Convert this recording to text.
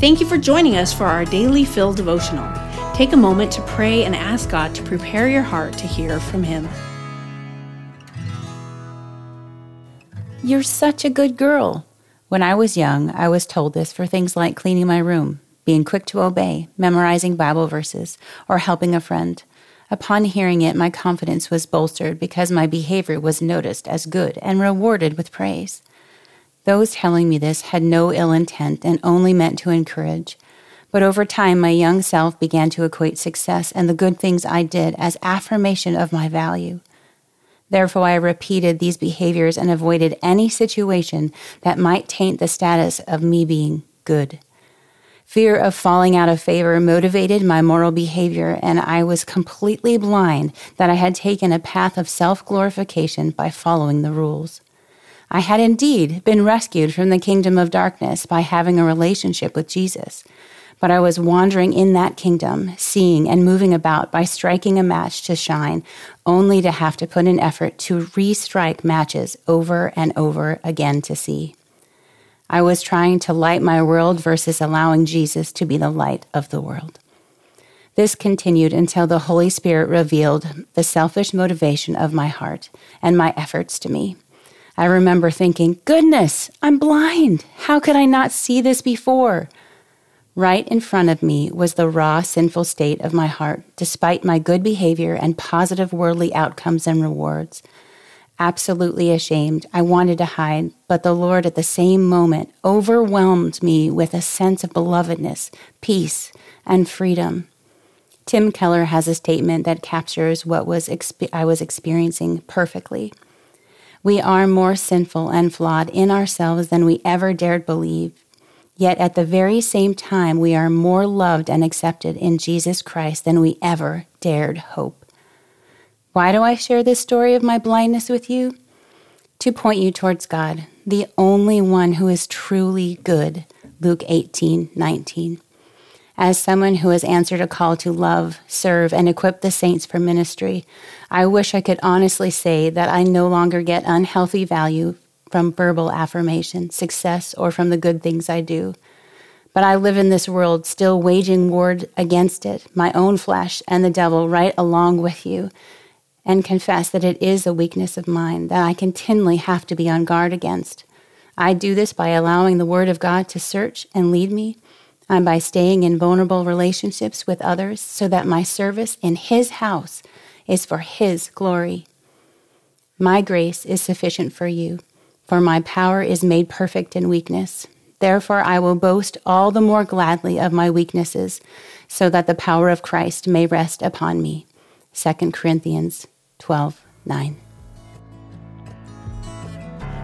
Thank you for joining us for our daily Fill devotional. Take a moment to pray and ask God to prepare your heart to hear from Him. You're such a good girl. When I was young, I was told this for things like cleaning my room, being quick to obey, memorizing Bible verses, or helping a friend. Upon hearing it, my confidence was bolstered because my behavior was noticed as good and rewarded with praise. Those telling me this had no ill intent and only meant to encourage. But over time, my young self began to equate success and the good things I did as affirmation of my value. Therefore, I repeated these behaviors and avoided any situation that might taint the status of me being good. Fear of falling out of favor motivated my moral behavior, and I was completely blind that I had taken a path of self glorification by following the rules. I had indeed been rescued from the kingdom of darkness by having a relationship with Jesus but I was wandering in that kingdom, seeing and moving about by striking a match to shine, only to have to put in effort to restrike matches over and over again to see. I was trying to light my world versus allowing Jesus to be the light of the world. This continued until the Holy Spirit revealed the selfish motivation of my heart and my efforts to me. I remember thinking, Goodness, I'm blind. How could I not see this before? Right in front of me was the raw, sinful state of my heart, despite my good behavior and positive worldly outcomes and rewards. Absolutely ashamed, I wanted to hide, but the Lord at the same moment overwhelmed me with a sense of belovedness, peace, and freedom. Tim Keller has a statement that captures what was exp- I was experiencing perfectly. We are more sinful and flawed in ourselves than we ever dared believe. Yet at the very same time, we are more loved and accepted in Jesus Christ than we ever dared hope. Why do I share this story of my blindness with you? To point you towards God, the only one who is truly good. Luke 18 19. As someone who has answered a call to love, serve, and equip the saints for ministry, I wish I could honestly say that I no longer get unhealthy value from verbal affirmation, success, or from the good things I do. But I live in this world still waging war against it, my own flesh and the devil right along with you, and confess that it is a weakness of mine that I continually have to be on guard against. I do this by allowing the Word of God to search and lead me, and by staying in vulnerable relationships with others so that my service in His house is for His glory. My grace is sufficient for you for my power is made perfect in weakness. Therefore, I will boast all the more gladly of my weaknesses, so that the power of Christ may rest upon me. 2 Corinthians 12 9.